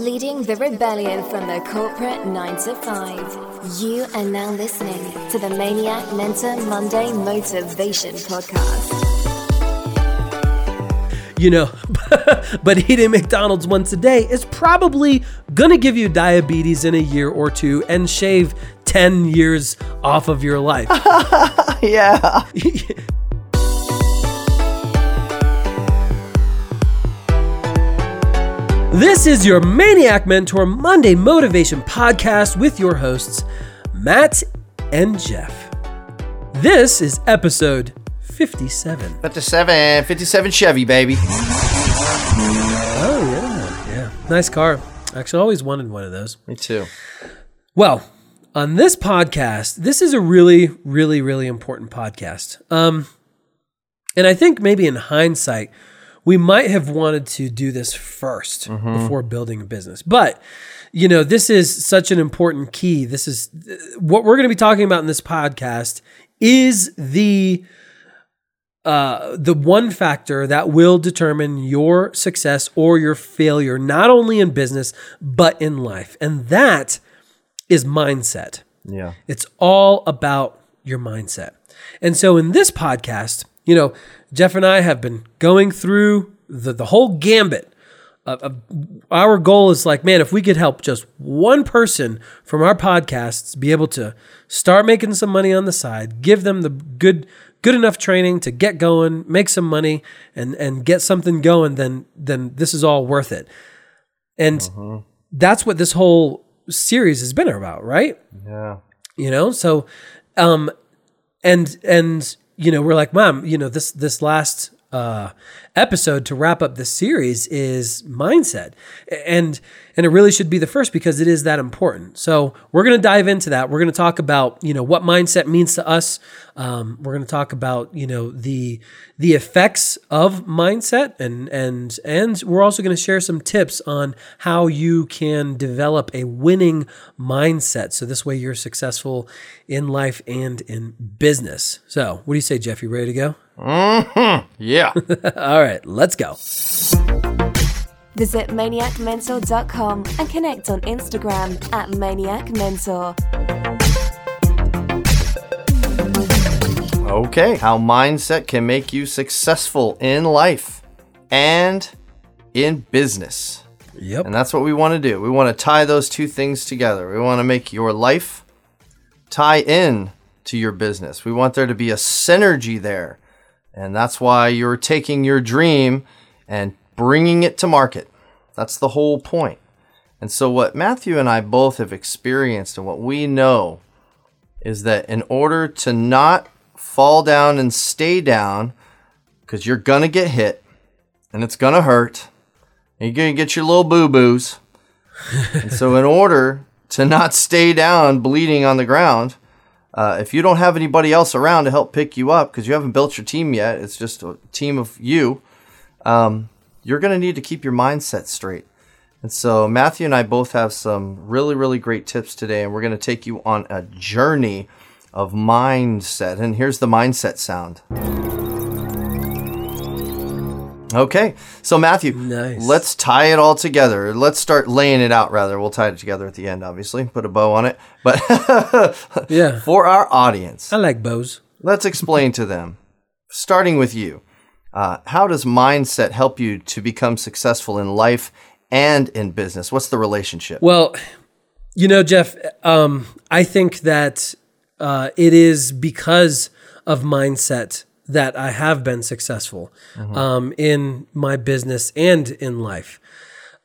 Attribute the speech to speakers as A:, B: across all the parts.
A: Leading the rebellion from the corporate 9 to 5. You are now listening to the Maniac Mentor Monday Motivation Podcast.
B: You know, but eating McDonald's once a day is probably gonna give you diabetes in a year or two and shave 10 years off of your life.
C: yeah.
B: This is your Maniac Mentor Monday Motivation Podcast with your hosts, Matt and Jeff. This is episode 57.
C: 57, 57 Chevy, baby.
B: Oh, yeah. Yeah. Nice car. Actually, always wanted one of those.
C: Me too.
B: Well, on this podcast, this is a really, really, really important podcast. Um, and I think maybe in hindsight, we might have wanted to do this 1st before building a business. But, you know, this is such an important key. This is what we're going to be talking about in this podcast is the uh, the one factor that will determine your success or your failure, not only in business, but in life. And that is mindset.
C: Yeah.
B: It's all about your mindset. And so in this podcast, you know, Jeff and I have been going through the, the whole gambit of, of our goal is like, man, if we could help just one person from our podcasts be able to start making some money on the side, give them the good good enough training to get going, make some money and and get something going, then then this is all worth it. And that's what this whole series has been about, right?
C: Yeah.
B: you know so um and and you know we're like mom you know this this last uh episode to wrap up the series is mindset. And and it really should be the first because it is that important. So we're going to dive into that. We're going to talk about you know what mindset means to us. Um, we're going to talk about you know the the effects of mindset and and and we're also going to share some tips on how you can develop a winning mindset so this way you're successful in life and in business. So what do you say jeff? You ready to go?
C: Yeah.
B: all right let's go
A: Visit maniacmentor.com and connect on Instagram at maniacmentor.
C: Okay. How mindset can make you successful in life and in business.
B: yep
C: And that's what we want to do. We want to tie those two things together. We want to make your life tie in to your business. We want there to be a synergy there. And that's why you're taking your dream and bringing it to market. That's the whole point. And so, what Matthew and I both have experienced and what we know is that in order to not fall down and stay down, because you're going to get hit and it's going to hurt, and you're going to get your little boo boos. and so, in order to not stay down bleeding on the ground, uh, if you don't have anybody else around to help pick you up because you haven't built your team yet, it's just a team of you, um, you're going to need to keep your mindset straight. And so, Matthew and I both have some really, really great tips today, and we're going to take you on a journey of mindset. And here's the mindset sound. Okay, so Matthew,
B: Nice.
C: let's tie it all together. Let's start laying it out, rather. We'll tie it together at the end, obviously, put a bow on it. But
B: yeah
C: for our audience,
B: i like bows
C: let's explain to them, starting with you, uh, how does mindset help you to become successful in life and in business? What's the relationship?
B: Well, you know, Jeff, um, I think that uh, it is because of mindset that I have been successful um, in my business and in life.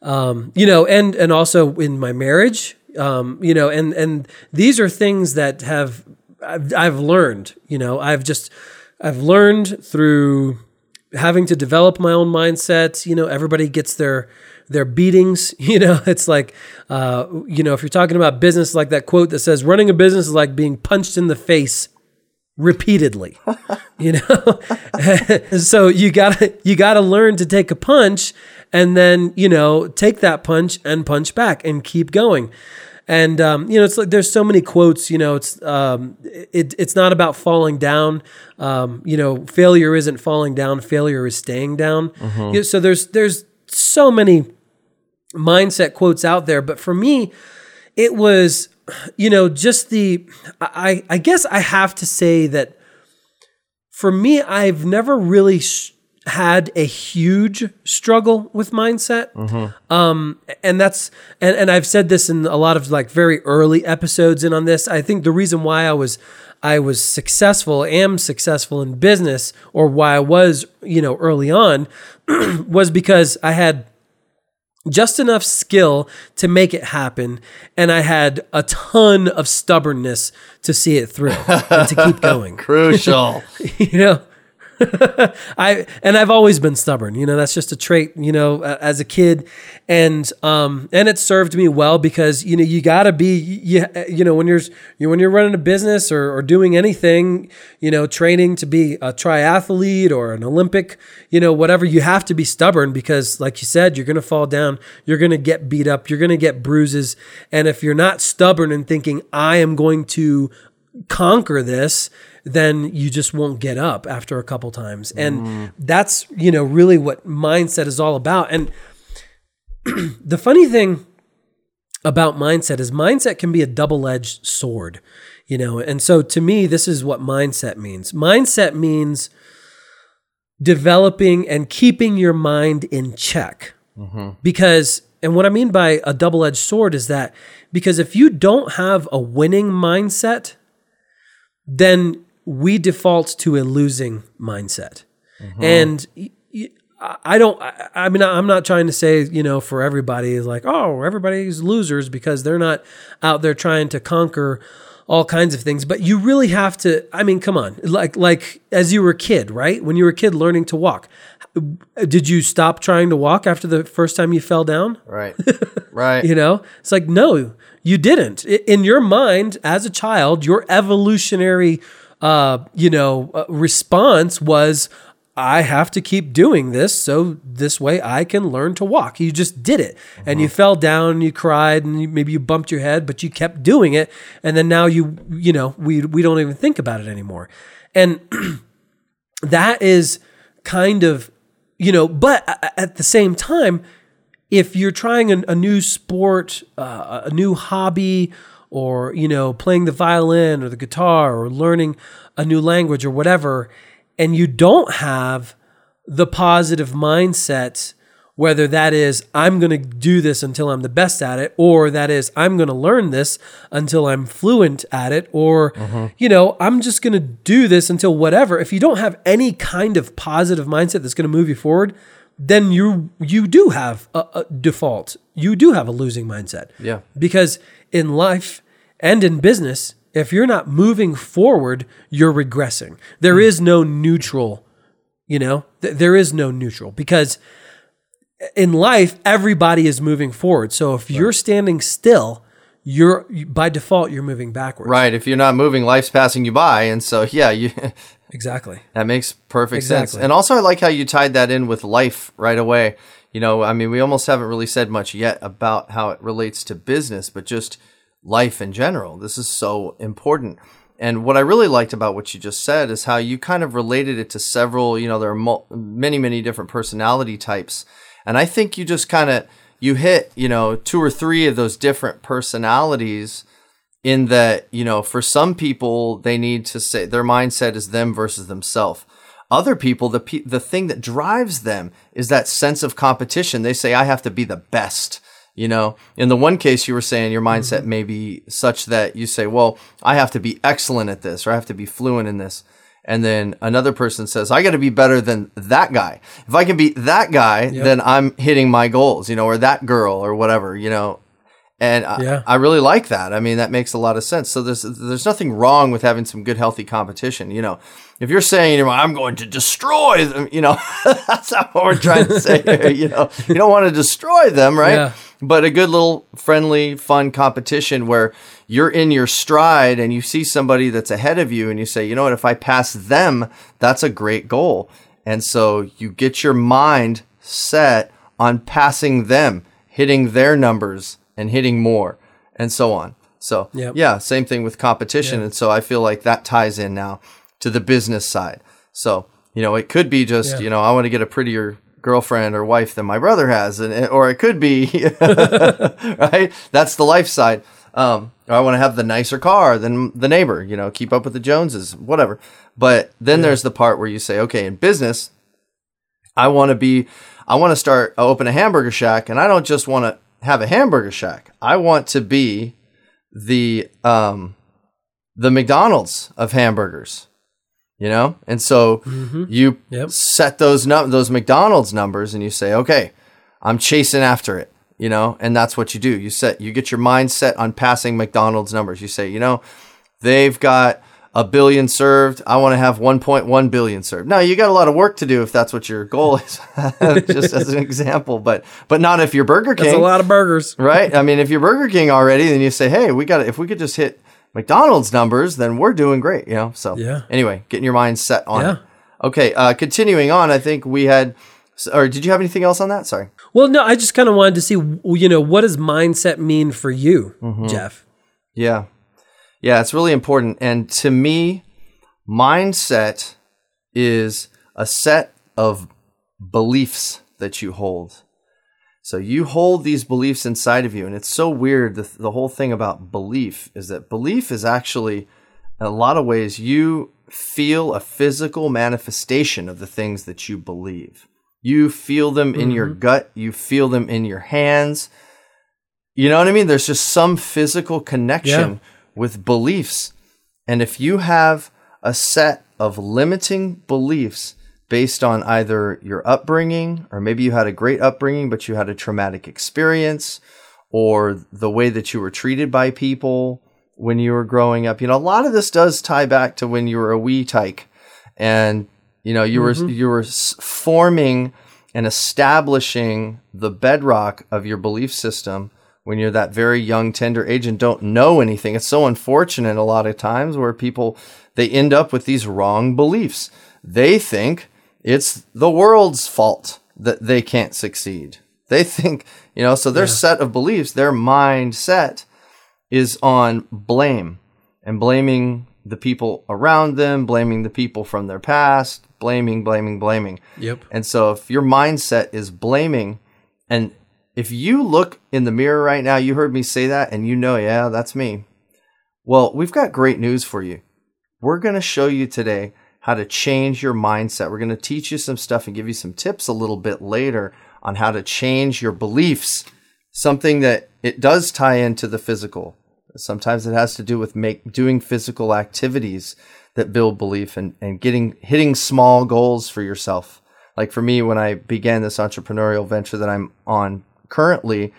B: Um, you know, and and also in my marriage. Um, you know, and and these are things that have I've, I've learned. You know, I've just I've learned through having to develop my own mindset. You know, everybody gets their their beatings. You know, it's like, uh, you know, if you're talking about business, like that quote that says, "Running a business is like being punched in the face repeatedly." you know, so you gotta you gotta learn to take a punch and then you know take that punch and punch back and keep going. And um, you know, it's like there's so many quotes. You know, it's um, it, it's not about falling down. Um, you know, failure isn't falling down. Failure is staying down. You know, so there's there's so many mindset quotes out there, but for me, it was, you know, just the, I, I guess I have to say that for me, I've never really sh- had a huge struggle with mindset. Um, and that's, and, and I've said this in a lot of like very early episodes in on this. I think the reason why I was, I was successful, am successful in business, or why I was, you know, early on, was because I had just enough skill to make it happen, and I had a ton of stubbornness to see it through and to keep going.
C: Crucial.
B: you know. I and I've always been stubborn. You know, that's just a trait. You know, as a kid, and um and it served me well because you know you got to be you you know when you're you when you're running a business or or doing anything, you know, training to be a triathlete or an Olympic, you know, whatever, you have to be stubborn because, like you said, you're gonna fall down, you're gonna get beat up, you're gonna get bruises, and if you're not stubborn and thinking I am going to conquer this then you just won't get up after a couple times. And that's you know really what mindset is all about. And the funny thing about mindset is mindset can be a double-edged sword you know? And so to me this is what mindset means. Mindset means developing and keeping your mind in check. Mm-hmm. Because and what i mean by a double-edged sword is that because if you don't have a winning mindset then we default to a losing mindset. And y- y- I don't, I I mean, I'm not trying to say, you know, for everybody is like, oh, everybody's losers because they're not out there trying to conquer all kinds of things. But you really have to, I mean, come on, like, like as you were a kid, right? When you were a kid learning to walk, did you stop trying to walk after the first time you fell down?
C: Right. Right.
B: You know, it's like, no, you didn't. In your mind, as a child, your evolutionary, uh, you know, uh, response was, I have to keep doing this so this way I can learn to walk. You just did it, and you fell down, and you cried, and you, maybe you bumped your head, but you kept doing it, and then now you, you know, we we don't even think about it anymore, and that is kind of, you know, but at the same time, if you're trying a, a new sport, uh, a new hobby, or you know, playing the violin or the guitar or learning a new language or whatever, and you don't have the positive mindset, whether that is I'm going to do this until I'm the best at it, or that is I'm going to learn this until I'm fluent at it, or mm-hmm. you know I'm just going to do this until whatever. If you don't have any kind of positive mindset that's going to move you forward, then you you do have a, a default. You do have a losing mindset.
C: Yeah.
B: Because in life and in business, if you're not moving forward, you're regressing. There is no neutral, you know, Th- there is no neutral because in life, everybody is moving forward. So if you're standing still, you're by default, you're moving backwards.
C: Right. If you're not moving, life's passing you by. And so, yeah, you.
B: Exactly.
C: That makes perfect sense. And also, I like how you tied that in with life right away. You know, I mean, we almost haven't really said much yet about how it relates to business, but just life in general. This is so important. And what I really liked about what you just said is how you kind of related it to several, you know, there are mul- many, many different personality types. And I think you just kind of, you hit, you know, two or three of those different personalities in that you know for some people they need to say their mindset is them versus themselves other people the pe- the thing that drives them is that sense of competition they say i have to be the best you know? In the one case you were saying your mindset mm-hmm. may be such that you say well i have to be excellent at this or i have to be fluent in this. And then another person says i got to be better than that guy. If i can beat that guy then i'm hitting my goals you know or that girl or whatever you know and I,
B: Yeah.
C: I really like that. I mean, that makes a lot of sense. So there's there's nothing wrong with having some good, healthy competition. You know, if you're saying, you know, I'm going to destroy them, you know, that's not what we're trying to say. here, you know, you don't want to destroy them, right?
B: Yeah.
C: But a good little friendly, fun competition where you're in your stride and you see somebody that's ahead of you and you say, you know what, if I pass them, that's a great goal. And so you get your mind set on passing them, hitting their numbers and hitting more and so on. So
B: Yep.
C: yeah, same thing with competition. And so I feel like that ties in now to the business side. So, you know, it could be just,
B: Yeah.
C: you know, I want to get a prettier girlfriend or wife than my brother has, and or it could be right. That's the life side. Um, or I want to have the nicer car than the neighbor. You know, keep up with the Joneses, whatever. But then there's the part where you say, okay, in business, I want to be, I want to start open a hamburger shack, and I don't just want to have a hamburger shack. I want to be the um, the McDonald's of hamburgers you know? And so you
B: Yep.
C: set those num- those mcdonald's numbers and you say okay i'm chasing after it you know? And that's what you do. You set you get your mind set on passing mcdonald's numbers. You say you know they've got a billion served i want to have 1.1 billion served now you got a lot of work to do if that's what your goal is just as an example but but not if you're burger king
B: That's a lot of burgers.
C: right? I mean, if you're Burger King already, then you say, "Hey, we got if we could just hit McDonald's numbers, then we're doing great," you know. So
B: Yeah.
C: Anyway, getting your mind set on
B: Yeah.
C: it. Okay, uh, continuing on, I think we had. Or did you have anything else on that? Sorry.
B: Well, no, I just kind of wanted to see, you know, what does mindset mean for you,
C: Mm-hmm.
B: Jeff?
C: Yeah, yeah, it's really important. And to me, mindset is a set of beliefs that you hold. So you hold these beliefs inside of you, and it's so weird. The, the whole thing about belief is that belief is actually, in a lot of ways, you feel a physical manifestation of the things that you believe. You feel them in your mm-hmm. gut, you feel them in your hands. You know what I mean? There's just some physical connection
B: Yeah.
C: With beliefs. And if you have a set of limiting beliefs based on either your upbringing, or maybe you had a great upbringing, but you had a traumatic experience, or the way that you were treated by people when you were growing up, you know, a lot of this does tie back to when you were a wee tyke and you know you were mm-hmm. you were forming and establishing the bedrock of your belief system when you're that very young tender age and don't know anything it's so unfortunate a lot of times where people they end up with these wrong beliefs they think it's the world's fault that they can't succeed they think you know so their set of beliefs their mindset is on blame and blaming the people around them, blaming the people from their past, blaming, blaming, blaming.
B: Yep.
C: And so if your mindset is blaming, and if you look in the mirror right now, you heard me say that and you know, yeah, that's me. Well, we've got great news for you. We're going to show you today how to change your mindset. We're going to teach you some stuff and give you some tips a little bit later on how to change your beliefs. Something that it does tie into the physical. Sometimes it has to do with make doing physical activities that build belief and, and getting hitting small goals for yourself. Like for me, when I began this entrepreneurial venture that I'm on currently,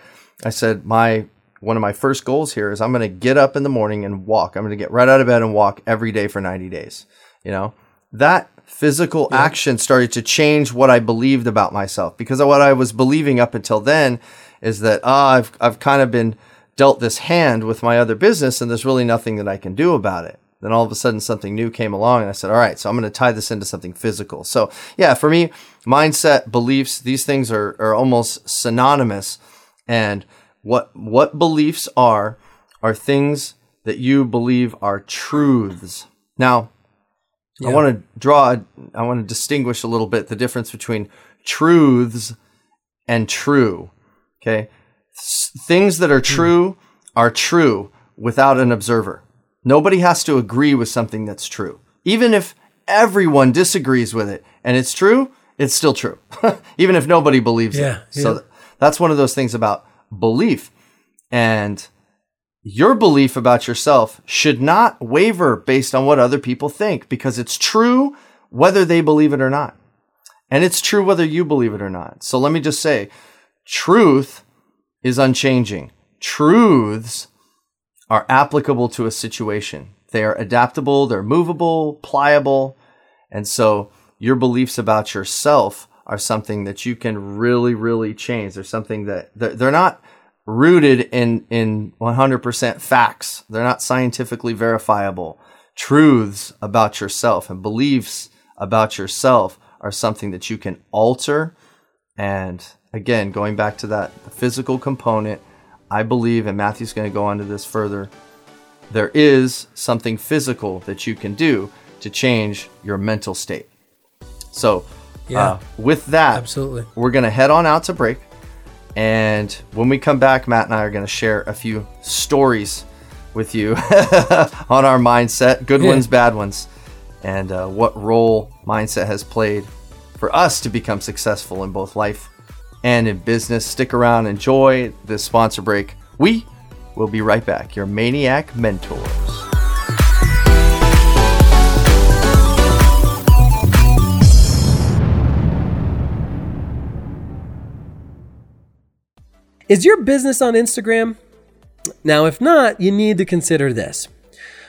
C: I said my one of my first goals here is I'm going to get up in the morning and walk. I'm going to get right out of bed and walk every day for 90 days. You know, that physical action started to change what I believed about myself because what I was believing up until then is that ah, I've I've kind of been dealt this hand with my other business and there's really nothing that I can do about it. Then all of a sudden something new came along and I said, all right, so I'm going to tie this into something physical. So yeah, for me, mindset, beliefs, these things are, are almost synonymous. And what, what beliefs are, are things that you believe are truths. Now, I want to draw, I want to distinguish a little bit the difference between truths and true. Okay. S- things that are hmm. true are true without an observer. Nobody has to agree with something that's true. Even if everyone disagrees with it and it's true, it's still true. Even if nobody believes
B: Yeah,
C: it. So
B: yeah.
C: th- that's one of those things about belief. And your belief about yourself should not waver based on what other people think because it's true whether they believe it or not. And it's true whether you believe it or not. So let me just say truth is unchanging. Truths are applicable to a situation. They are adaptable, they're movable, pliable. And so your beliefs about yourself are something that you can really, really change. They're something that they're, not rooted in, in 100% facts. They're not scientifically verifiable. Truths about yourself and beliefs about yourself are something that you can alter. And again, going back to that physical component, I believe, and Matthew's going to go on to this further, there is something physical that you can do to change your mental state. So,
B: Yeah.
C: Uh, with that,
B: Absolutely.
C: we're going to head on out to break. And when we come back, Matt and I are going to share a few stories with you on our mindset good
B: Yeah.
C: ones, bad ones, and uh, what role mindset has played for us to become successful in both life and in business. Stick around, enjoy this sponsor break. We will be right back, your Maniac Mentors.
B: Is your business on Instagram? Now, if not, you need to consider this.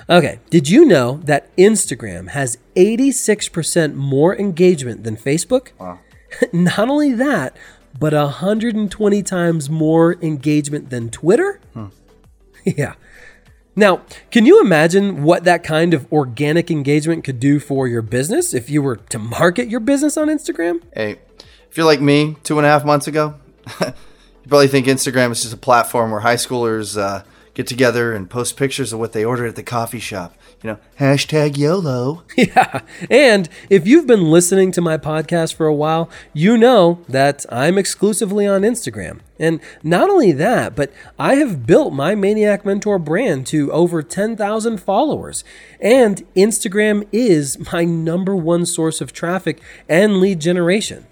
B: Okay, did you know that Instagram has 86% more engagement than Facebook?
C: Wow.
B: not only that, but 120 times more engagement than Twitter? yeah. Now, can you imagine what that kind of organic engagement could do for your business if you were to market your business on Instagram?
C: Hey, if you're like me two and a half months ago, you probably think Instagram is just a platform where high schoolers uh, get together and post pictures of what they ordered at the coffee shop. You know, hashtag YOLO.
B: Yeah. And if you've been listening to my podcast for a while, you know that I'm exclusively on Instagram. And not only that, but I have built my Maniac Mentor brand to over 10,000 followers. And Instagram is my number one source of traffic and lead generation.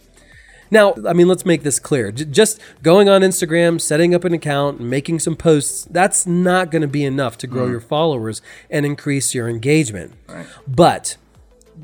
B: Now, I mean, let's make this clear. J- Just going on Instagram, setting up an account, making some posts, that's not going to be enough to grow mm. your followers and increase your engagement. But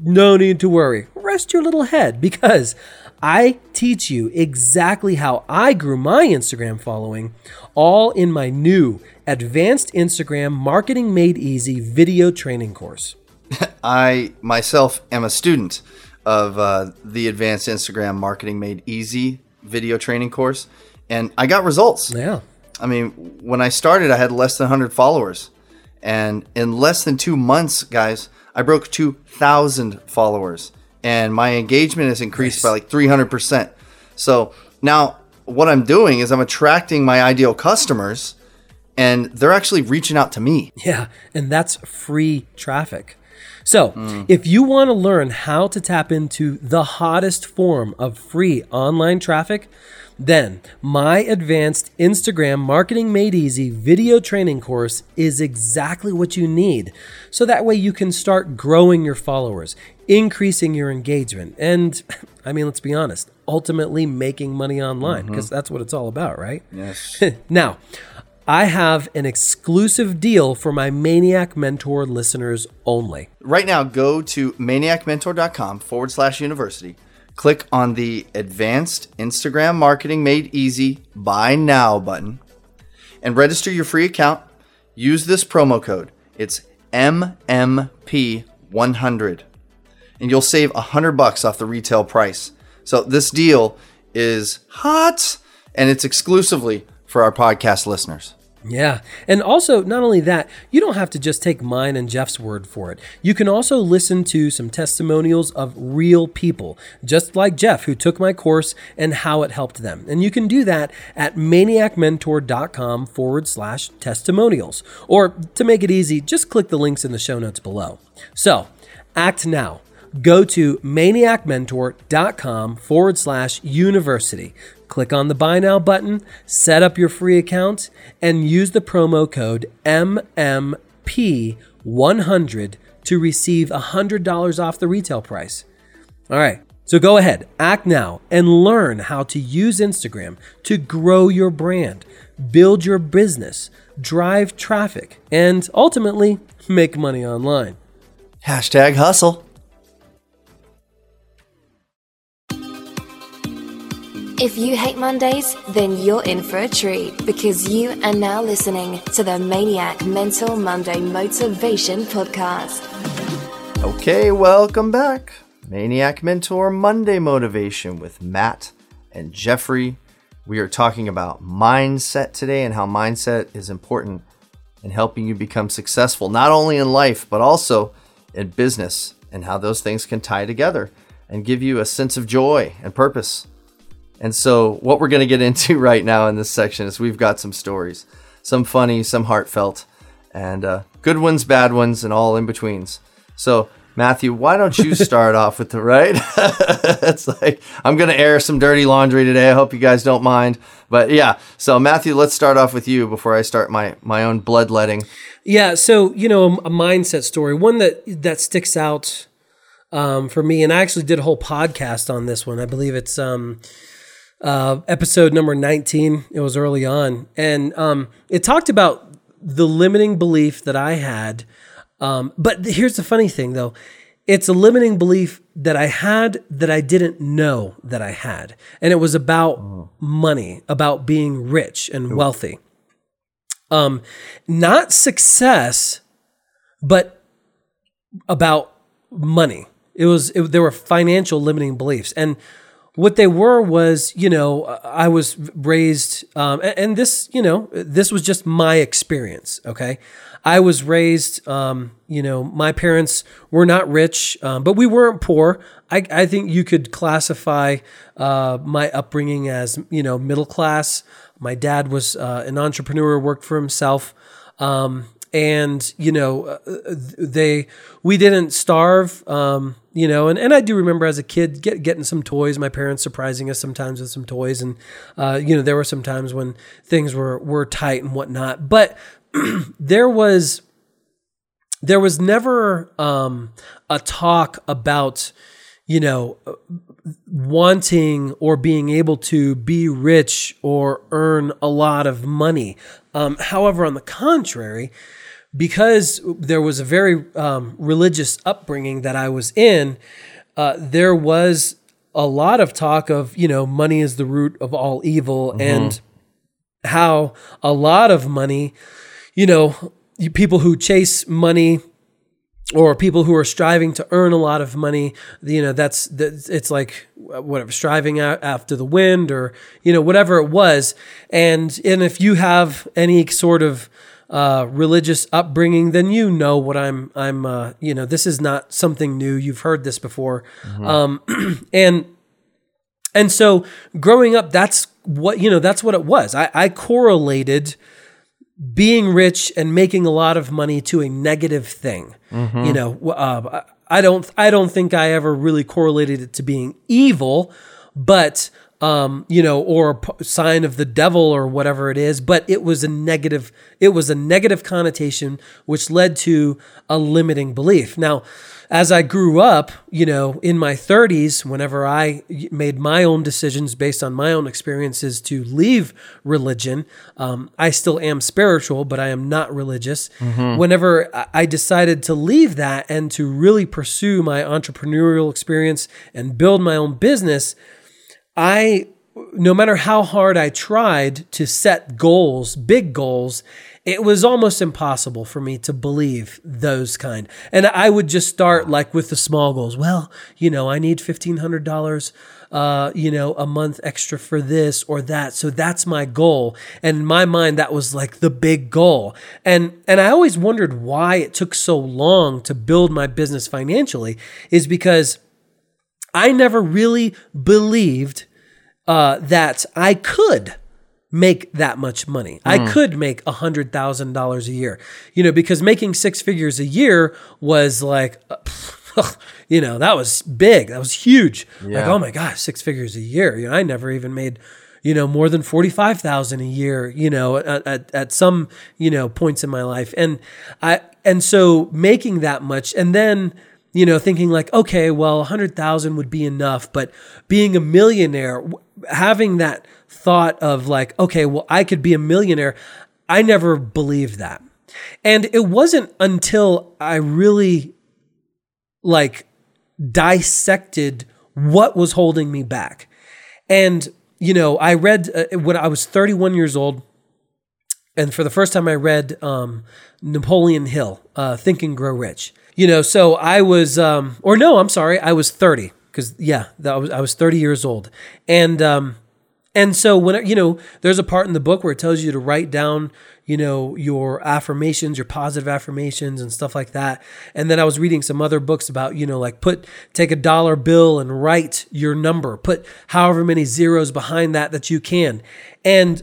B: no need to worry. Rest your little head because I teach you exactly how I grew my Instagram following, all in my new Advanced Instagram Marketing Made Easy video training course.
C: I myself am a student of uh, the Advanced Instagram Marketing Made Easy video training course, and I got results.
B: Yeah.
C: I mean, when I started, I had less than 100 followers. And in less than two months, guys, I broke 2,000 followers. And my engagement has increased by like 300%. So now what I'm doing is I'm attracting my ideal customers, and they're actually reaching out to me.
B: Yeah, and that's free traffic. So, mm. if you want to learn how to tap into the hottest form of free online traffic, then my advanced Instagram Marketing Made Easy video training course is exactly what you need. So that way you can start growing your followers, increasing your engagement, and I mean, let's be honest, ultimately making money online mm-hmm. because that's what it's all about, right?
C: Yes.
B: now, I have an exclusive deal for my Maniac Mentor listeners only.
C: right now, go to maniacmentor.com forward slash university. Click on the Advanced Instagram Marketing Made Easy Buy Now button and register your free account. Use this promo code. It's MMP100 and you'll save 100 bucks off the retail price. So this deal is hot and it's exclusively for our podcast listeners.
B: Yeah. And also, not only that, you don't have to just take mine and Jeff's word for it. You can also listen to some testimonials of real people, just like Jeff, who took my course and how it helped them. And you can do that at maniacmentor.com forward slash testimonials. Or to make it easy, just click the links in the show notes below. So, act now. Go to maniacmentor.com forward slash university. Click on the buy now button, set up your free account, and use the promo code MMP100 to receive $100 off the retail price. All right, so go ahead, act now, and learn how to use Instagram to grow your brand, build your business, drive traffic, and ultimately make money online.
C: Hashtag hustle.
A: If you hate Mondays, then you're in for a treat because you are now listening to the Maniac Mentor Monday Motivation Podcast.
C: Okay, welcome back. Maniac Mentor Monday Motivation with Matt and Jeffrey. We are talking about mindset today and how mindset is important in helping you become successful, not only in life, but also in business, and how those things can tie together and give you a sense of joy and purpose. And so, what we're going to get into right now in this section is we've got some stories, some funny, some heartfelt, and uh, good ones, bad ones, and all in betweens. So, Matthew, why don't you start off with the right? it's like I'm going to air some dirty laundry today. I hope you guys don't mind. But yeah, so Matthew, let's start off with you before I start my my own bloodletting.
B: Yeah, so you know, a, mindset story, one that that sticks out um, for me, and I actually did a whole podcast on this one. I believe it's um, uh, episode number nineteen. It was early on, and um, it talked about the limiting belief that I had. Um, but here's the funny thing, though. It's a limiting belief that I had that I didn't know that I had. And it was about oh. money, about being rich and wealthy. Um, not success, but about money. It was it, there were financial limiting beliefs, and what they were was you know I was raised, um, and, this you know this was just my experience. Okay, I was raised, um, you know, my parents were not rich, um, but we weren't poor. I, I think you could classify uh, my upbringing as you know middle class. My dad was uh, an entrepreneur, worked for himself. Um, and you know uh, they we didn't starve um, you know and, and i do remember as a kid get, getting some toys. My parents surprising us sometimes with some toys. And uh, you know there were some times when things were were tight and whatnot. But there was there was never um, a talk about you know wanting or being able to be rich or earn a lot of money. Um, however, on the contrary, because there was a very um, religious upbringing that I was in, uh, there was a lot of talk of you know money is the root of all evil mm-hmm. and how a lot of money you know people who chase money or people who are striving to earn a lot of money you know that's, that's it's like whatever striving after the wind or you know whatever it was and and if you have any sort of uh, religious upbringing, then you know what I'm. I'm. Uh, you know, this is not something new. You've heard this before, mm-hmm. um, and and so growing up, that's what you know. That's what it was. I, I correlated being rich and making a lot of money to a negative thing. Mm-hmm. You know, uh, I don't I don't think I ever really correlated it to being evil, but um, you know, or a sign of the devil or whatever it is, but it was a negative, it was a negative connotation, which led to a limiting belief. Now, as I grew up, you know, in my 30s, whenever I made my own decisions based on my own experiences to leave religion, um, I still am spiritual, but I am not religious. Mm-hmm. Whenever I decided to leave that and to really pursue my entrepreneurial experience and build my own business, I no matter how hard I tried to set goals, big goals, it was almost impossible for me to believe those kind. And I would just start like with the small goals. Well, you know, I need $1,500, uh, you know, a month extra for this or that. So that's my goal. And in my mind, that was like the big goal. And, and I always wondered why it took so long to build my business financially is because I never really believed uh, that I could make that much money. Mm. I hmm. could make a hundred thousand dollars a year, you know, because making six figures a year was like, uh, you know, that was big. That was huge. Yeah. Like, oh my gosh, six figures a year. You know, I never even made, you know, more than 45,000 a year, you know, at, at, at some, you know, points in my life. And I, and so making that much and then, you know, thinking like, okay, well, 100,000 would be enough, but being a millionaire, having that thought of like, okay, well, I could be a millionaire, I never believed that. And it wasn't until I really like dissected what was holding me back. And, you know, I read uh, when I was 31 years old, and for the first time I read um, Napoleon Hill, uh, Think and Grow Rich. You know, so I was, um, or no, I'm sorry, I was 30 because yeah, that was I was 30 years old, and um, and so when you know, there's a part in the book where it tells you to write down, you know, your affirmations, your positive affirmations and stuff like that. And then I was reading some other books about, you know, like put take a dollar bill and write your number, put however many zeros behind that that you can. And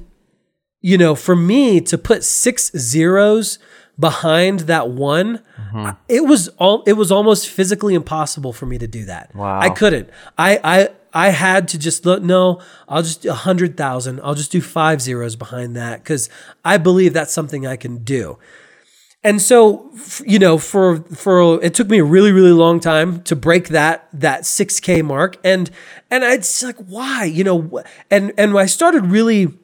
B: you know, for me to put six zeros behind that one, mm-hmm. it was all it was almost physically impossible for me to do that.
C: Wow.
B: I couldn't. I I I had to just look. No, I'll just do a hundred thousand. I'll just do five zeros behind that because I believe that's something I can do. And so, you know, for for it took me a really really long time to break that that 6k mark and and it's like why, you know, and and I started really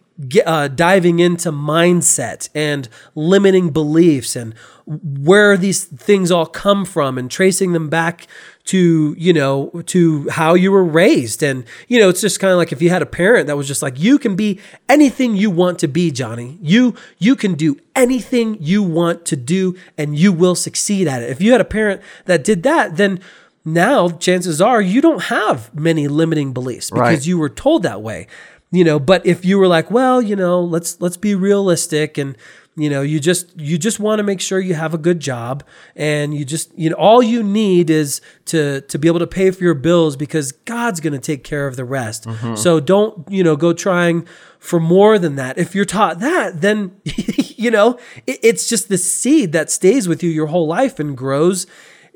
B: uh, diving into mindset and limiting beliefs and where these things all come from and tracing them back to you know to how you were raised. And you know it's just kind of like if you had a parent that was just like you can be anything you want to be Johnny. You you can do anything you want to do and you will succeed at it. If you had a parent that did that then now chances are you don't have many limiting beliefs because
C: Right.
B: you were told that way you know but if you were like well you know let's let's be realistic and you know you just you just want to make sure you have a good job and you just you know all you need is to to be able to pay for your bills because god's going to take care of the rest. Mm-hmm. So don't you know go trying for more than that. If you're taught that then you know it, it's just the seed that stays with you your whole life and grows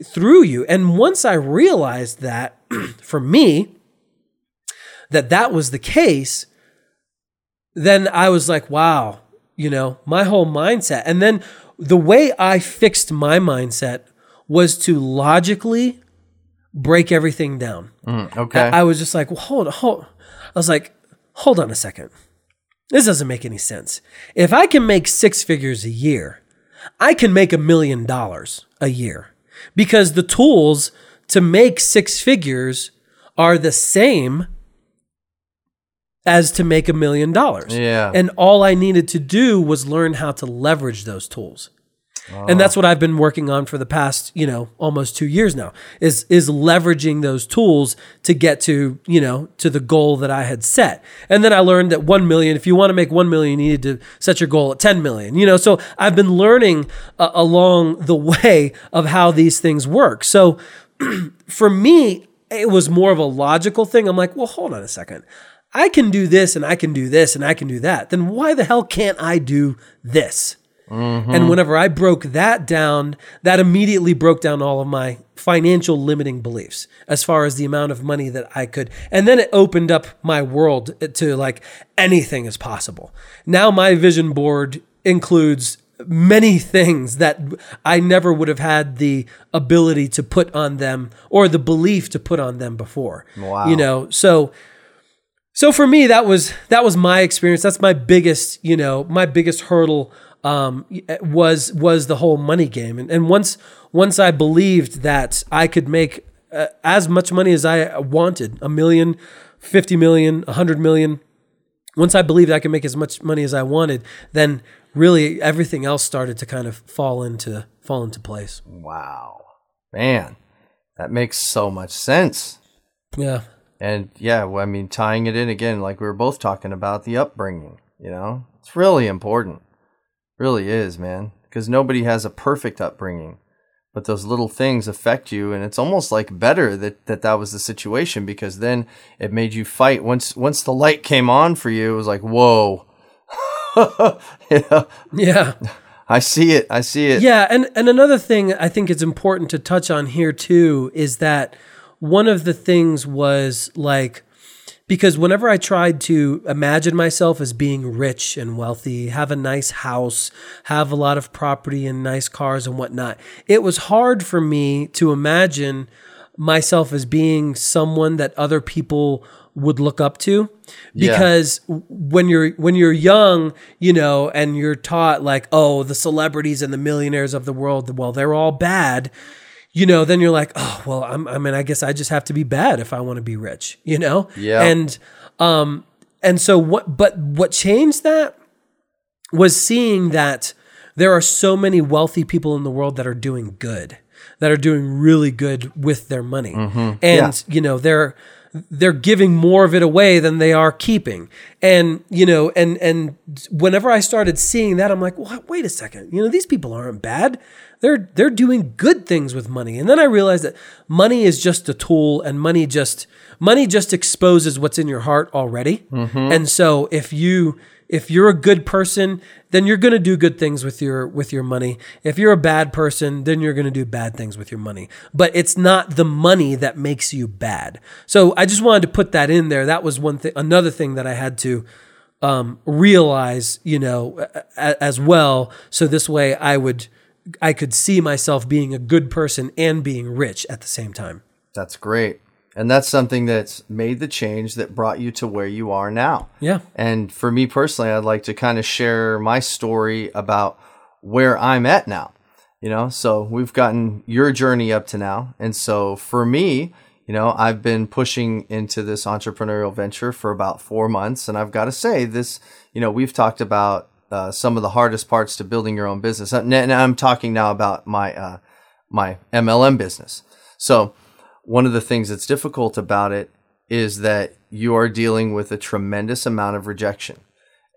B: through you. And once i realized that for me that that was the case, then I was like, wow, you know, my whole mindset. And then the way I fixed my mindset was to logically break everything down.
C: Mm, okay.
B: I was just like, well, hold on, hold. I was like, hold on a second. This doesn't make any sense. If I can make six figures a year, I can make a million dollars a year because the tools to make six figures are the same as to make a million dollars.
C: Yeah.
B: And all I needed to do was learn how to leverage those tools. And that's what I've been working on for the past, you know, almost 2 years now. Is is leveraging those tools to get to, you know, to the goal that I had set. And then I learned that 1 million, if you want to make 1 million, you need to set your goal at 10 million. You know, so I've been learning uh, along the way of how these things work. So for me, it was more of a logical thing. I'm like, well, hold on a second. I can do this and I can do this and I can do that. Then why the hell can't I do this? Mm-hmm. And whenever I broke that down, that immediately broke down all of my financial limiting beliefs as far as the amount of money that I could. And then it opened up my world to like anything is possible. Now my vision board includes many things that I never would have had the ability to put on them or the belief to put on them before.
C: Wow.
B: You know, so so for me that was that was my experience that's my biggest you know my biggest hurdle um, was was the whole money game and, and once once i believed that i could make uh, as much money as i wanted a million 50 million 100 million once i believed i could make as much money as i wanted then really everything else started to kind of fall into fall into place
C: wow. Man, that makes so much sense.
B: yeah
C: And yeah, well, I mean, tying it in again, like we were both talking about the upbringing, you know, it's really important. Really is, man. Because nobody has a perfect upbringing, but those little things affect you. And it's almost like better that, that that was the situation because then it made you fight. Once, once the light came on for you, it was like, whoa. you know,
B: yeah
C: I see it. I see it.
B: Yeah, and and another thing I think it's important to touch on here too is that one of the things was like because whenever I tried to imagine myself as being rich and wealthy, have a nice house, have a lot of property and nice cars and whatnot, it was hard for me to imagine myself as being someone that other people would look up to
C: Yeah.
B: because when you're when you're young you know and you're taught like oh the celebrities and the millionaires of the world well they're all bad you know then you're like oh well I'm, i mean i guess i just have to be bad if i want to be rich you know
C: Yeah.
B: and um and so what but what changed that was seeing that there are so many wealthy people in the world that are doing good, that are doing really good with their money. And
C: Yeah.
B: you know, they're they're giving more of it away than they are keeping. And you know, and and whenever I started seeing that, I'm like, well, wait a second. You know, these people aren't bad. they're they're doing good things with money. And then I realized that money is just a tool and money just money just exposes what's in your heart already. Mm-hmm. And so if you if you're a good person, then you're going to do good things with your with your money. If you're a bad person, then you're going to do bad things with your money. But it's not the money that makes you bad. So I just wanted to put that in there. That was one thing another thing that I had to um, realize, you know, a- as well. So this way I would I could see myself being a good person and being rich at the same time.
C: That's great. And that's something that's made the change that brought you to where you are now.
B: Yeah.
C: And for me personally, I'd like to kind of share my story about where I'm at now. You know, so we've gotten your journey up to now. And so for me, you know, I've been pushing into this entrepreneurial venture for about four months. And I've got to say, this, you know, we've talked about uh, some of the hardest parts to building your own business. And and I'm talking now about my, uh, my MLM business. So, one of the things that's difficult about it is that you are dealing with a tremendous amount of rejection.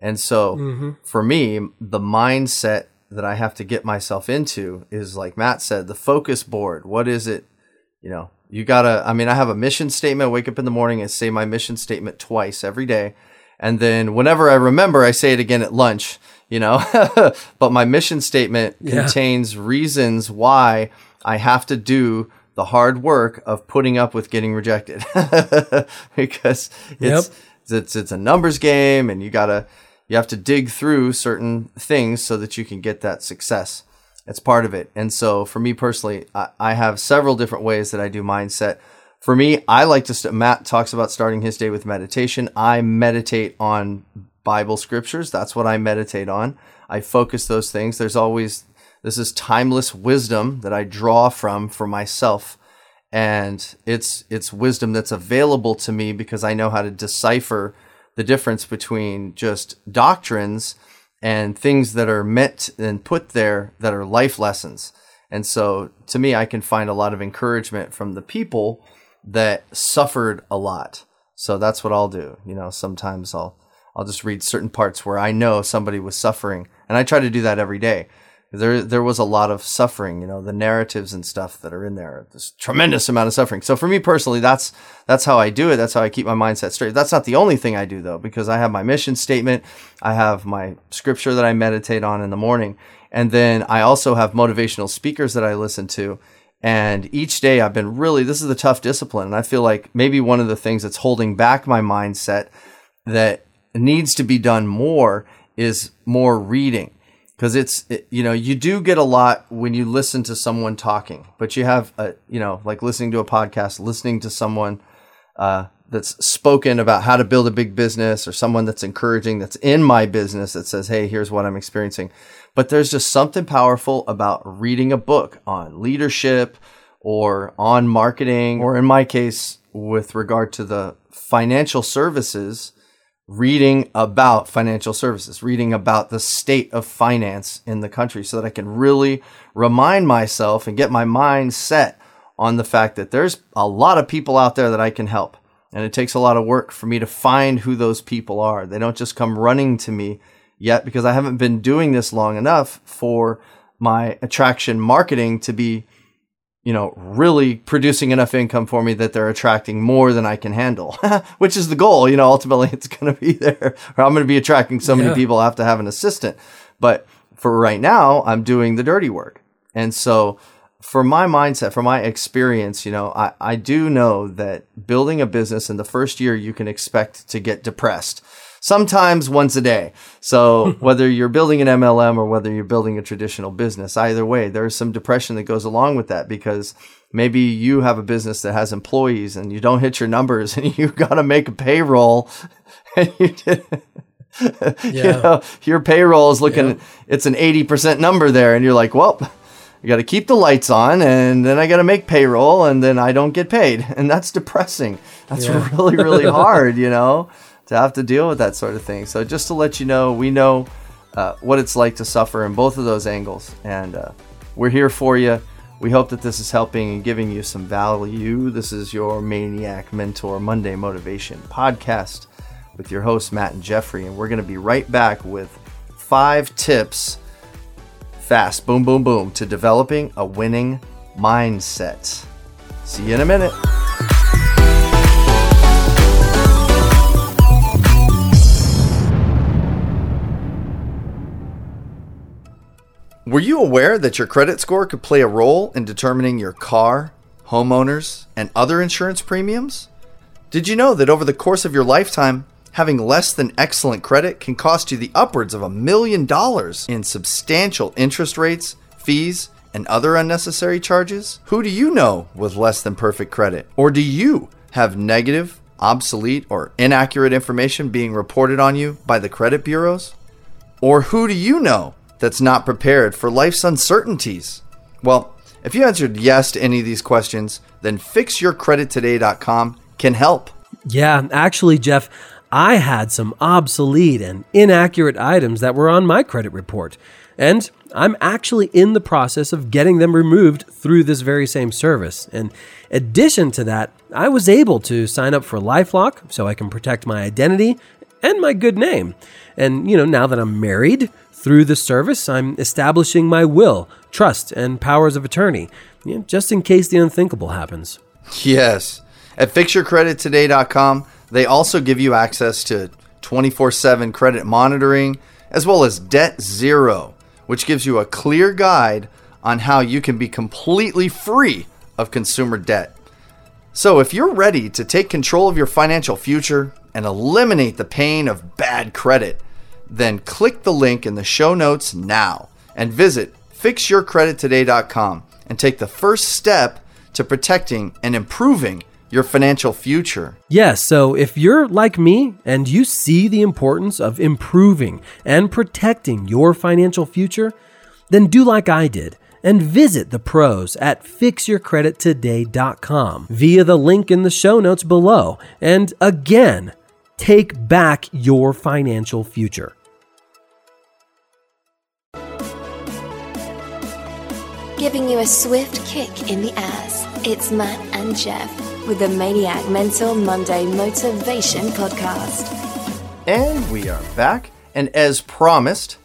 C: And so mm-hmm. for me, the mindset that I have to get myself into is like Matt said, the focus board. What is it? You know, you gotta, I mean, I have a mission statement, I wake up in the morning and say my mission statement twice every day. And then whenever I remember, I say it again at lunch, you know, but my mission statement
B: Yeah.
C: contains reasons why I have to do the hard work of putting up with getting rejected because it's, it's, it's a numbers game and you gotta, you have to dig through certain things so that you can get that success. It's part of it. And so for me personally, I, I have several different ways that I do mindset. For me, I like to, st- Matt talks about starting his day with meditation. I meditate on Bible scriptures. That's what I meditate on. I focus those things. There's always, this is timeless wisdom that I draw from for myself. And it's, it's wisdom that's available to me because I know how to decipher the difference between just doctrines and things that are meant and put there that are life lessons. And so to me, I can find a lot of encouragement from the people that suffered a lot. So that's what I'll do. You know, sometimes I'll I'll just read certain parts where I know somebody was suffering, and I try to do that every day. There there was a lot of suffering, you know, the narratives and stuff that are in there. This tremendous amount of suffering. So for me personally, that's that's how I do it. That's how I keep my mindset straight. That's not the only thing I do though, because I have my mission statement, I have my scripture that I meditate on in the morning, and then I also have motivational speakers that I listen to. And each day I've been really, this is a tough discipline. And I feel like maybe one of the things that's holding back my mindset that needs to be done more is more reading. Because it's, it, you know, you do get a lot when you listen to someone talking, but you have, a, you know, like listening to a podcast, listening to someone uh, that's spoken about how to build a big business or someone that's encouraging that's in my business that says, hey, here's what I'm experiencing. But there's just something powerful about reading a book on leadership or on marketing, or in my case, with regard to the financial services, reading about financial services, reading about the state of finance in the country so that I can really remind myself and get my mind set on the fact that there's a lot of people out there that I can help. And it takes a lot of work for me to find who those people are. They don't just come running to me yet because I haven't been doing this long enough for my attraction marketing to be, you know, really producing enough income for me that they're attracting more than I can handle, which is the goal. You know, ultimately it's going to be there or I'm going to be attracting so many
B: Yeah.
C: people I have to have an assistant. But for right now, I'm doing the dirty work. And so for my mindset, for my experience, you know, I, I do know that building a business in the first year, you can expect to get depressed. Sometimes once a day. So whether you're building an MLM or whether you're building a traditional business, either way, there's some depression that goes along with that because maybe you have a business that has employees and you don't hit your numbers and you've got to make a payroll and you did,
B: Yeah.
C: you know, your payroll is looking, it's an 80% number there. And you're like, well, I got to keep the lights on and then I got to make payroll and then I don't get paid. And that's depressing. That's
B: Yeah.
C: really, really hard, you know, to have to deal with that sort of thing. So just to let you know, we know uh, what it's like to suffer in both of those angles. And uh, we're here for you. We hope that this is helping and giving you some value. This is your Maniac Mentor Monday Motivation podcast with your hosts, Matt and Jeffrey. And we're going to be right back with five tips fast, boom, boom, boom, to developing a winning mindset. See you in a minute. Were you aware that your credit score could play a role in determining your car, homeowners, and other insurance premiums? Did you know that over the course of your lifetime, having less than excellent credit can cost you the upwards of a million dollars in substantial interest rates, fees, and other unnecessary charges? Who do you know with less than perfect credit? Or do you have negative, obsolete, or inaccurate information being reported on you by the credit bureaus? Or who do you know that's not prepared for life's uncertainties? Well, if you answered yes to any of these questions, then fixyourcredittoday.com can help.
B: Yeah, actually, Jeff, I had some obsolete and inaccurate items that were on my credit report. And I'm actually in the process of getting them removed through this very same service. And in addition to that, I was able to sign up for Lifelock so I can protect my identity and my good name. And, you know, now that I'm married, through the service, I'm establishing my will, trust, and powers of attorney, you know, just in case the unthinkable happens.
C: Yes. At fixyourcredittoday.com, they also give you access to 24 7 credit monitoring, as well as Debt Zero, which gives you a clear guide on how you can be completely free of consumer debt. So, if you're ready to take control of your financial future and eliminate the pain of bad credit, then click the link in the show notes now and visit fixyourcredittoday.com and take the first step to protecting and improving your financial future.
B: Yes, so if you're like me and you see the importance of improving and protecting your financial future, then do like I did and visit the pros at fixyourcredittoday.com via the link in the show notes below. And again, take back your financial future.
A: Giving you a swift kick in the ass. It's Matt and Jeff with the Maniac Mentor Monday Motivation Podcast.
C: And we are back. And as promised,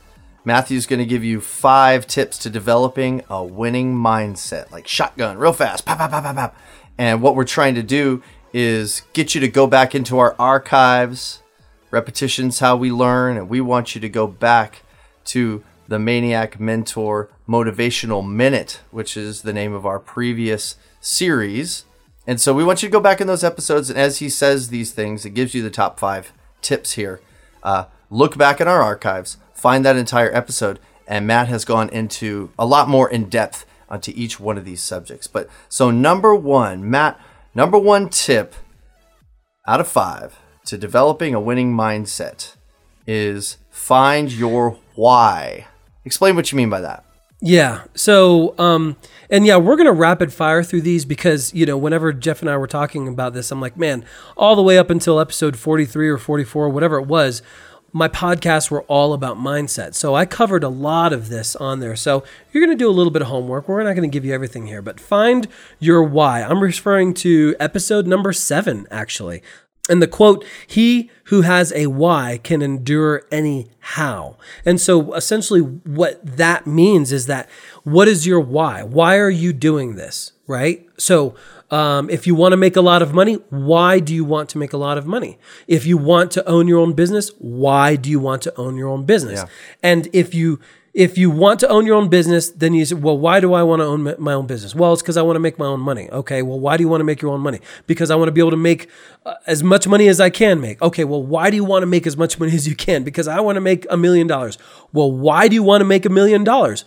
C: Matthew's going to give you five tips to developing a winning mindset, like shotgun, real fast, pop, pop, pop, pop, pop. And what we're trying to do is get you to go back into our archives. Repetitions how we learn, and we want you to go back to the Maniac Mentor Motivational Minute, which is the name of our previous series. And so we want you to go back in those episodes, and as he says these things, it gives you the top five tips here. Uh, look back in our archives, find that entire episode, and Matt has gone into a lot more in depth onto each one of these subjects. But so, number one, Matt, number one tip out of five to developing a winning mindset is find your why. Explain what you mean by that.
B: Yeah. So, um, and yeah, we're gonna rapid fire through these because you know, whenever Jeff and I were talking about this, I'm like, man, all the way up until episode 43 or 44, whatever it was, my podcasts were all about mindset. So I covered a lot of this on there. So you're gonna do a little bit of homework. We're not gonna give you everything here, but find your why. I'm referring to episode number seven, actually. And the quote, he who has a why can endure any how. And so essentially what that means is that what is your why? Why are you doing this? Right? So um, if you want to make a lot of money, why do you want to make a lot of money? If you want to own your own business, why do you want to own your own business?
C: Yeah.
B: And if you if you want to own your own business, then you say, well, why do I want to own my own business? Well, it's because I want to make my own money. Okay, well, why do you want to make your own money? Because I want to be able to make uh, as much money as I can make. Okay, well, why do you want to make as much money as you can? Because I want to make a million dollars. Well, why do you want to make a million dollars?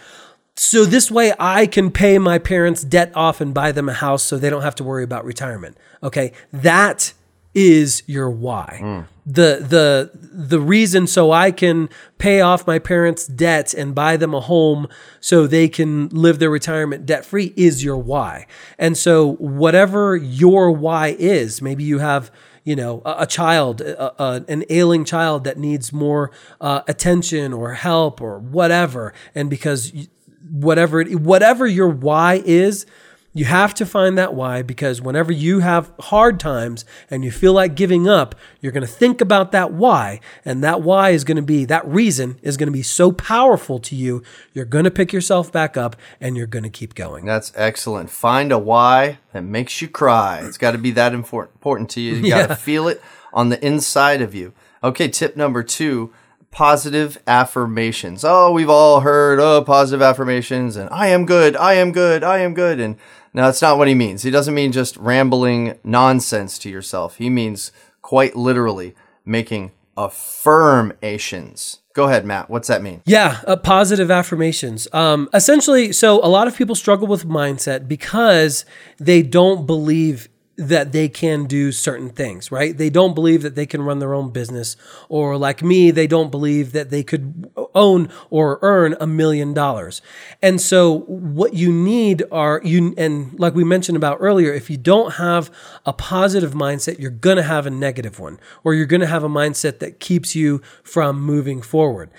B: So this way I can pay my parents' debt off and buy them a house so they don't have to worry about retirement. Okay, that is your why. The the the reason so I can pay off my parents' debt and buy them a home so they can live their retirement debt free is your why. And so whatever your why is, maybe you have you know a, a child a, a, an ailing child that needs more uh, attention or help or whatever and because you- whatever it, whatever your why is You have to find that why because whenever you have hard times and you feel like giving up, you're going to think about that why. And that why is going to be, that reason is going to be so powerful to you. You're going to pick yourself back up and you're going to keep going.
C: That's excellent. Find a why that makes you cry. It's got to be that important to you. You got to feel it on the inside of you. Okay, tip number two positive affirmations. Oh, we've all heard, oh, positive affirmations and I am good, I am good, I am good. And now that's not what he means. He doesn't mean just rambling nonsense to yourself. He means quite literally making affirmations. Go ahead, Matt. What's that mean?
B: Yeah, uh, positive affirmations. Um, essentially, so a lot of people struggle with mindset because they don't believe that they can do certain things, right? They don't believe that they can run their own business. Or like me, they don't believe that they could own or earn a million dollars. And so what you need are you, and like we mentioned about earlier, if you don't have a positive mindset, you're going to have a negative one, or you're going to have a mindset that keeps you from moving forward.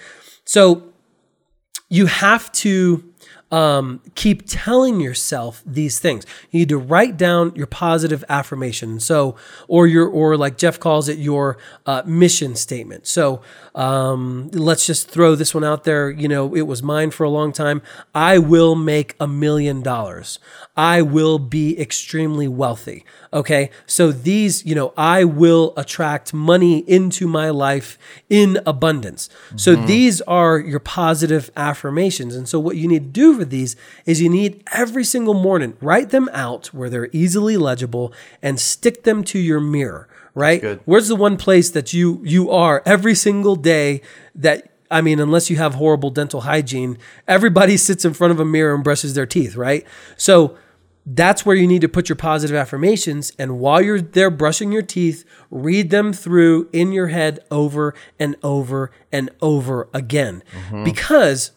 B: So you have to um, keep telling yourself these things. You need to write down your positive affirmation. So, or your, or like Jeff calls it, your uh, mission statement. So, um, let's just throw this one out there. You know, it was mine for a long time. I will make a million dollars. I will be extremely wealthy. Okay. So these, you know, I will attract money into my life in abundance. Mm-hmm. So these are your positive affirmations. And so what you need to do for these is you need every single morning, write them out where they're easily legible and stick them to your mirror right? Where's the one place that you you are every single day that I mean, unless you have horrible dental hygiene, everybody sits in front of a mirror and brushes their teeth, right? So that's where you need to put your positive affirmations. And while you're there brushing your teeth, read them through in your head over and over and over again. Mm-hmm. Because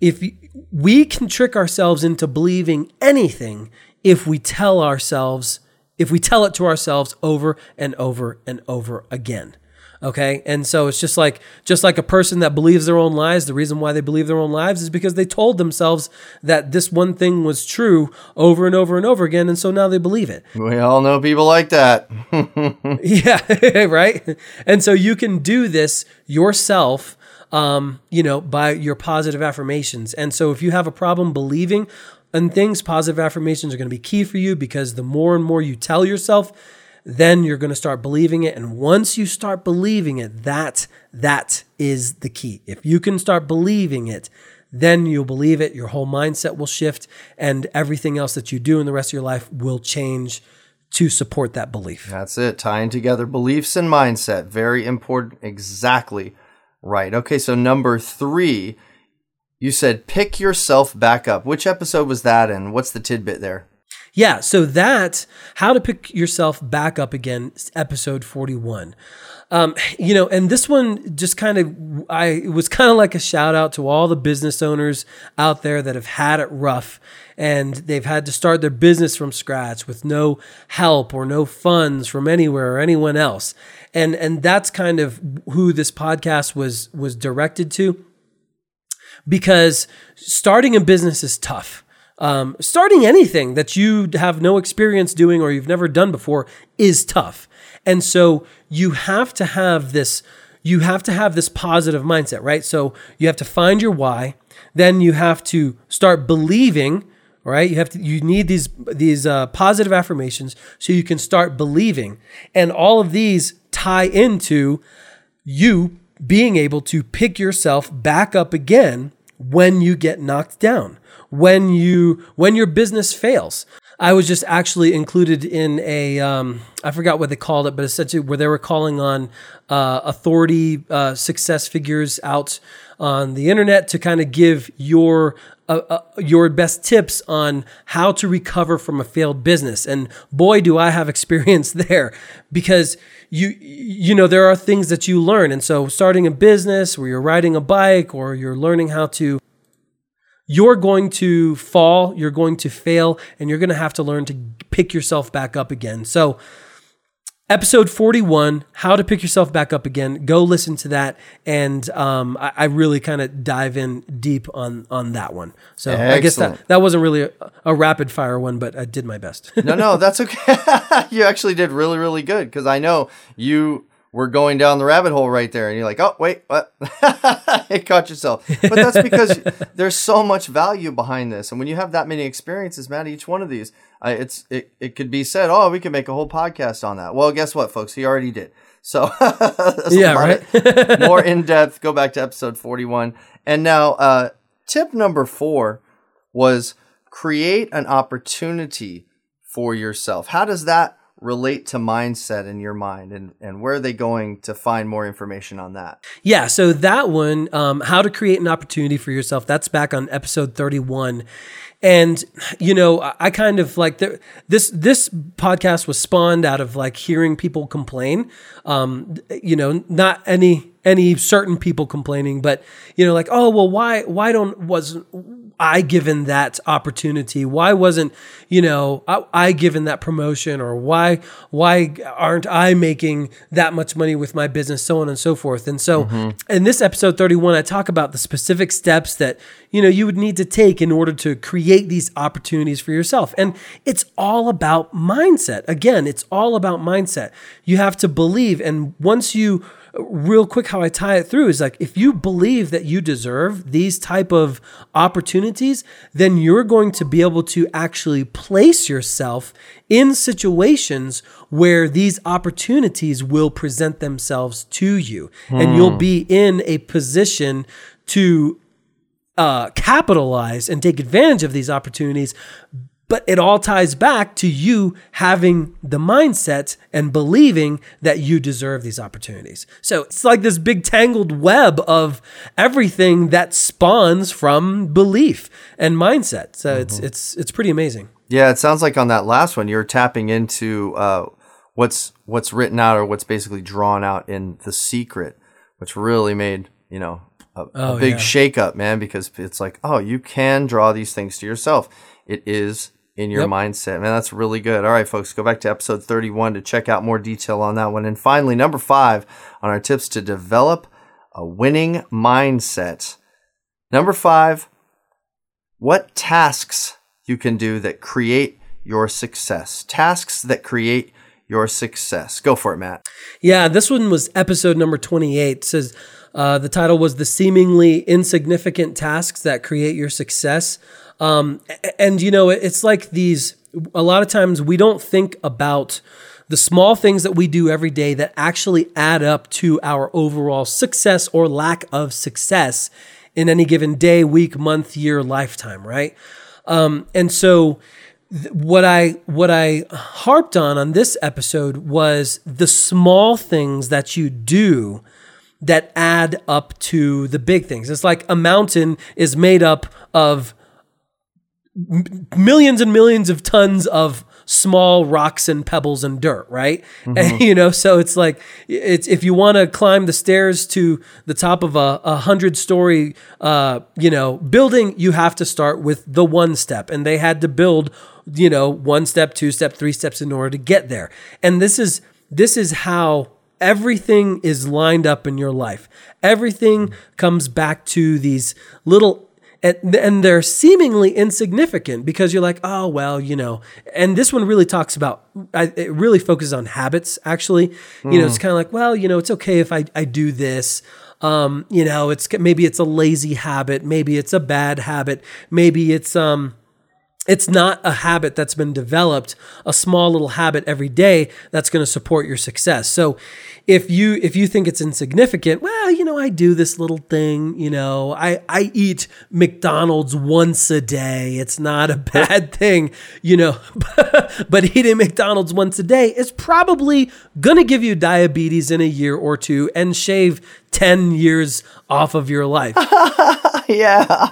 B: if we can trick ourselves into believing anything if we tell ourselves if we tell it to ourselves over and over and over again. Okay. And so it's just like just like a person that believes their own lies, the reason why they believe their own lies is because they told themselves that this one thing was true over and over and over again. And so now they believe it.
C: We all know people like that.
B: yeah, right. And so you can do this yourself um, you know, by your positive affirmations. And so if you have a problem believing and things, positive affirmations are going to be key for you because the more and more you tell yourself, then you're going to start believing it. And once you start believing it that that is the key. If you can start believing it then you'll believe it. Your whole mindset will shift and everything else that you do in the rest of your life will change to support that belief.
C: That's it. Tying together beliefs and mindset. Very important. Exactly right okay so number 3 you said pick yourself back up. Which episode was that and what's the tidbit there?
B: Yeah, so that how to pick yourself back up again, episode 41. Um, you know, and this one just kind of I it was kind of like a shout out to all the business owners out there that have had it rough and they've had to start their business from scratch with no help or no funds from anywhere or anyone else. And and that's kind of who this podcast was was directed to because starting a business is tough. Um, starting anything that you have no experience doing or you've never done before is tough. And so you have to have this you have to have this positive mindset, right? So you have to find your why, then you have to start believing, right? You have to you need these these uh, positive affirmations so you can start believing. And all of these tie into you being able to pick yourself back up again when you get knocked down, when you when your business fails. I was just actually included in a um, I forgot what they called it, but essentially where they were calling on uh, authority uh, success figures out on the internet to kind of give your uh, uh, your best tips on how to recover from a failed business. And boy, do I have experience there because you you know there are things that you learn and so starting a business where you're riding a bike or you're learning how to you're going to fall you're going to fail and you're going to have to learn to pick yourself back up again so episode 41 how to pick yourself back up again go listen to that and um, I, I, really kind of dive in deep on on that one so Excellent. i guess that that wasn't really a, a, rapid fire one but i did my best
C: no no that's okay you actually did really really good because i know you we're going down the rabbit hole right there. And you're like, oh, wait, what? it caught yourself. But that's because there's so much value behind this. And when you have that many experiences, Matt, each one of these, uh, it's it, it could be said, oh, we could make a whole podcast on that. Well, guess what, folks? He already did. So,
B: yeah, right.
C: more in depth. Go back to episode 41. And now, uh, tip number four was create an opportunity for yourself. How does that relate to mindset in your mind and, and where are they going to find more information on that
B: yeah so that one um, how to create an opportunity for yourself that's back on episode 31 and you know i kind of like the, this this podcast was spawned out of like hearing people complain. Um, you know not any any certain people complaining but you know like oh well why why don't wasn't I given that opportunity? Why wasn't, you know, I, I, given that promotion or why why aren't I making that much money with my business so on and so forth. And so mm-hmm. in this episode 31 I talk about the specific steps that, you know, you would need to take in order to create these opportunities for yourself. And it's all about mindset. Again, it's all about mindset. You have to believe and once you real quick how I tie it through is like if you believe that you deserve these type of opportunities, then you're going to be able to actually place yourself in situations where these opportunities will present themselves to you and you'll hmm. be in a position to uh, capitalize and take advantage of these opportunities but it all ties back to you having the mindset and believing that you deserve these opportunities. So it's like this big tangled web of everything that spawns from belief and mindset. So mm-hmm. it's it's it's pretty amazing.
C: Yeah, it sounds like on that last one you're tapping into uh, what's what's written out or what's basically drawn out in the secret, which really made you know a, oh, a big yeah. shakeup, man. Because it's like, oh, you can draw these things to yourself. It is in your yep. mindset. Man, that's really good. All right, folks, go back to episode 31 to check out more detail on that one. And finally, number five on our tips to develop a winning mindset. Number five, what tasks you can do that create your success. Tasks that create your success. Go for it, Matt.
B: Yeah, this one was episode number 28. It says, uh, the title was The Seemingly Insignificant Tasks That Create Your Success. Um, and, you know, it's like these, a lot of times we don't think about the small things that we do every day that actually add up to our overall success or lack of success in any given day, week, month, year, lifetime, right? Um, and so, what I what I harped on on this episode was the small things that you do that add up to the big things. It's like a mountain is made up of millions and millions of tons of small rocks and pebbles and dirt, right? Mm-hmm. And you know, so it's like it's if you want to climb the stairs to the top of a, a hundred story uh, you know, building, you have to start with the one step. And they had to build, you know, one step, two step, three steps in order to get there. And this is this is how everything is lined up in your life. Everything comes back to these little and, and they're seemingly insignificant because you're like, oh, well, you know. And this one really talks about, it really focuses on habits, actually. Mm. You know, it's hmm. kind of like, well, you know, it's okay if I, I do this. Um, you know, it's maybe it's a lazy habit, maybe it's a bad habit, maybe it's, um, it's not a habit that's been developed a small little habit every day that's going to support your success. So if you if you think it's insignificant well you know i do this little thing you know i i eat mcdonald's once a day. It's not a bad thing you know but eating mcdonald's once a day is probably going to give you diabetes in a year or two and shave 10 years off of your life.
C: Yeah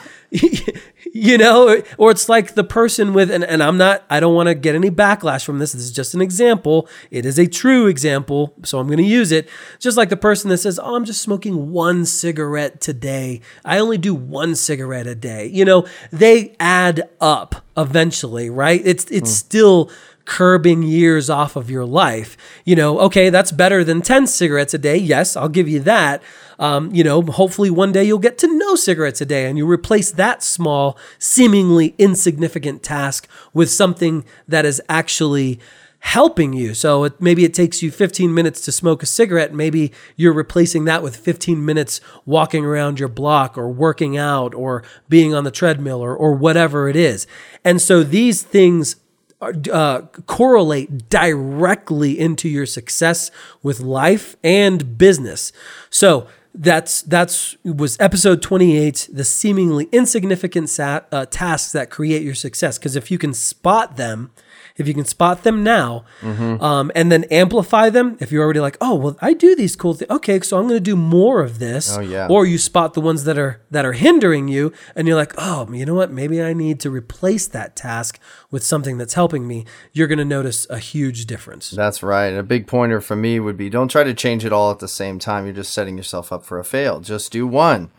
B: you know, or it's like the person with, and, and I'm not, I don't want to get any backlash from this. This is just an example. It is a true example, so I'm going to use it. Just like the person that says, Oh, I'm just smoking one cigarette today. I only do one cigarette a day. You know, they add up eventually, right? It's, it's mm. still curbing years off of your life. You know, okay, that's better than 10 cigarettes a day. Yes, I'll give you that. Um, you know, hopefully one day you'll get to no cigarettes a day and you replace that small, seemingly insignificant task with something that is actually helping you. So it, maybe it takes you 15 minutes to smoke a cigarette. Maybe you're replacing that with 15 minutes walking around your block or working out or being on the treadmill or, or whatever it is. And so these things uh, correlate directly into your success with life and business. So that's that's was episode 28 the seemingly insignificant sat, uh, tasks that create your success. Because if you can spot them if you can spot them now mm-hmm. um, and then amplify them, if you're already like, oh, well, I do these cool things. Okay, so I'm going to do more of this.
C: Oh, yeah.
B: Or you spot the ones that are that are hindering you, and you're like, oh, you know what? Maybe I need to replace that task with something that's helping me. You're going to notice a huge difference.
C: That's right. And a big pointer for me would be don't try to change it all at the same time. You're just setting yourself up for a fail. Just do one.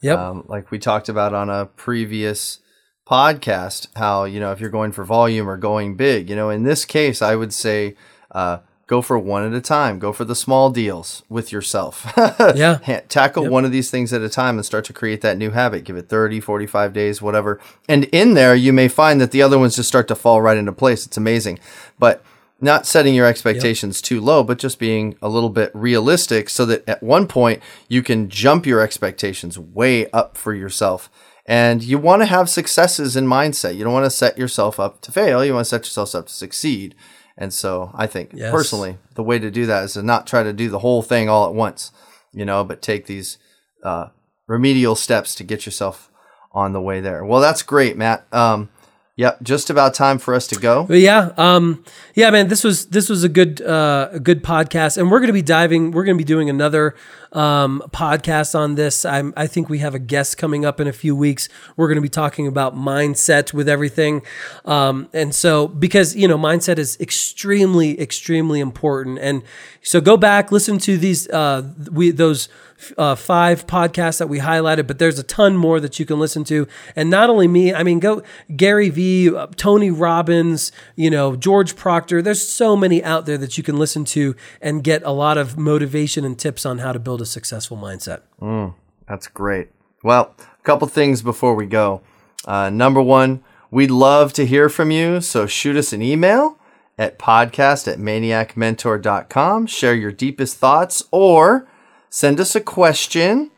B: Yep.
C: Um, like we talked about on a previous podcast how you know if you're going for volume or going big you know in this case i would say uh, go for one at a time. Go for the small deals with yourself.
B: Yeah.
C: Tackle yep. one of these things at a time and start to create that new habit. Give it 30 45 days whatever. And in there you may find that the other ones just start to fall right into place. It's amazing. But not setting your expectations yep. too low, but just being a little bit realistic so that at one point you can jump your expectations way up for yourself and you want to have successes in mindset. You don't want to set yourself up to fail. You want to set yourself up to succeed. And so I think yes. personally, the way to do that is to not try to do the whole thing all at once, you know, but take these uh, remedial steps to get yourself on the way there. Well, that's great, Matt. Um, Yep, just about time for us to go.
B: But yeah, um, yeah, man, this was this was a good uh, a good podcast, and we're going to be diving. We're going to be doing another um, podcast on this. I'm, I think we have a guest coming up in a few weeks. We're going to be talking about mindset with everything, um, and so because you know mindset is extremely extremely important, and so go back listen to these uh, we those uh, five podcasts that we highlighted, but there's a ton more that you can listen to. And not only me, I mean, go Gary Vee, uh, Tony Robbins, you know, George Proctor. There's so many out there that you can listen to and get a lot of motivation and tips on how to build a successful mindset.
C: Mm, that's great. Well, a couple things before we go. Uh, number one, we'd love to hear from you. So shoot us an email at podcast at maniacmentor.com. Share your deepest thoughts or send us a question.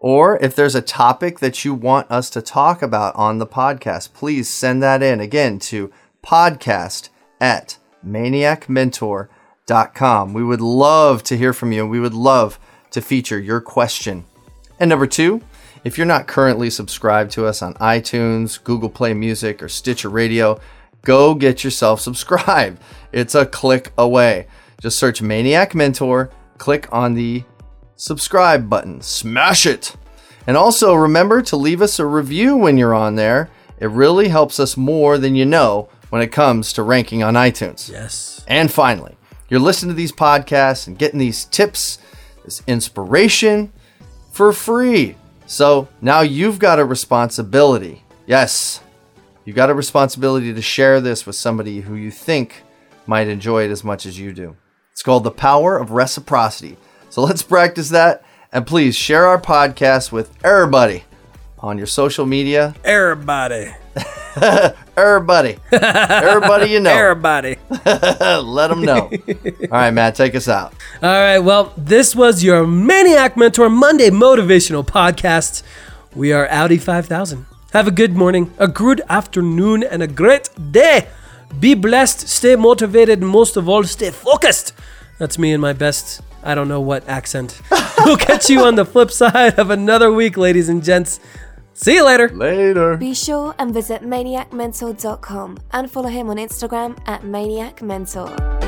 C: Or if there's a topic that you want us to talk about on the podcast, please send that in again to podcast at maniacmentor.com. We would love to hear from you. We would love to feature your question. And number two, if you're not currently subscribed to us on iTunes, Google Play Music, or Stitcher Radio, go get yourself subscribed. It's a click away. Just search Maniac Mentor, click on the subscribe button. Smash it! And also remember to leave us a review when you're on there. It really helps us more than you know when it comes to ranking on iTunes.
B: Yes.
C: And finally, you're listening to these podcasts and getting these tips, this inspiration for free. So now you've got a responsibility. Yes, you've got a responsibility to share this with somebody who you think might enjoy it as much as you do. It's called the power of reciprocity. So let's practice that. And please share our podcast with everybody on your social media.
B: Everybody.
C: everybody. Everybody you know.
B: Everybody.
C: Let them know. All right, Matt, take us out.
B: All right. Well, this was your Maniac Mentor Monday motivational podcast. We are Audi 5000. Have a good morning, a good afternoon, and a great day. Be blessed, stay motivated, and most of all, stay focused. That's me in my best I don't know what accent. we'll catch you on the flip side of another week, ladies and gents. See you later.
C: Later.
A: Be sure and visit maniacmentor.com and follow him on Instagram at maniacmentor.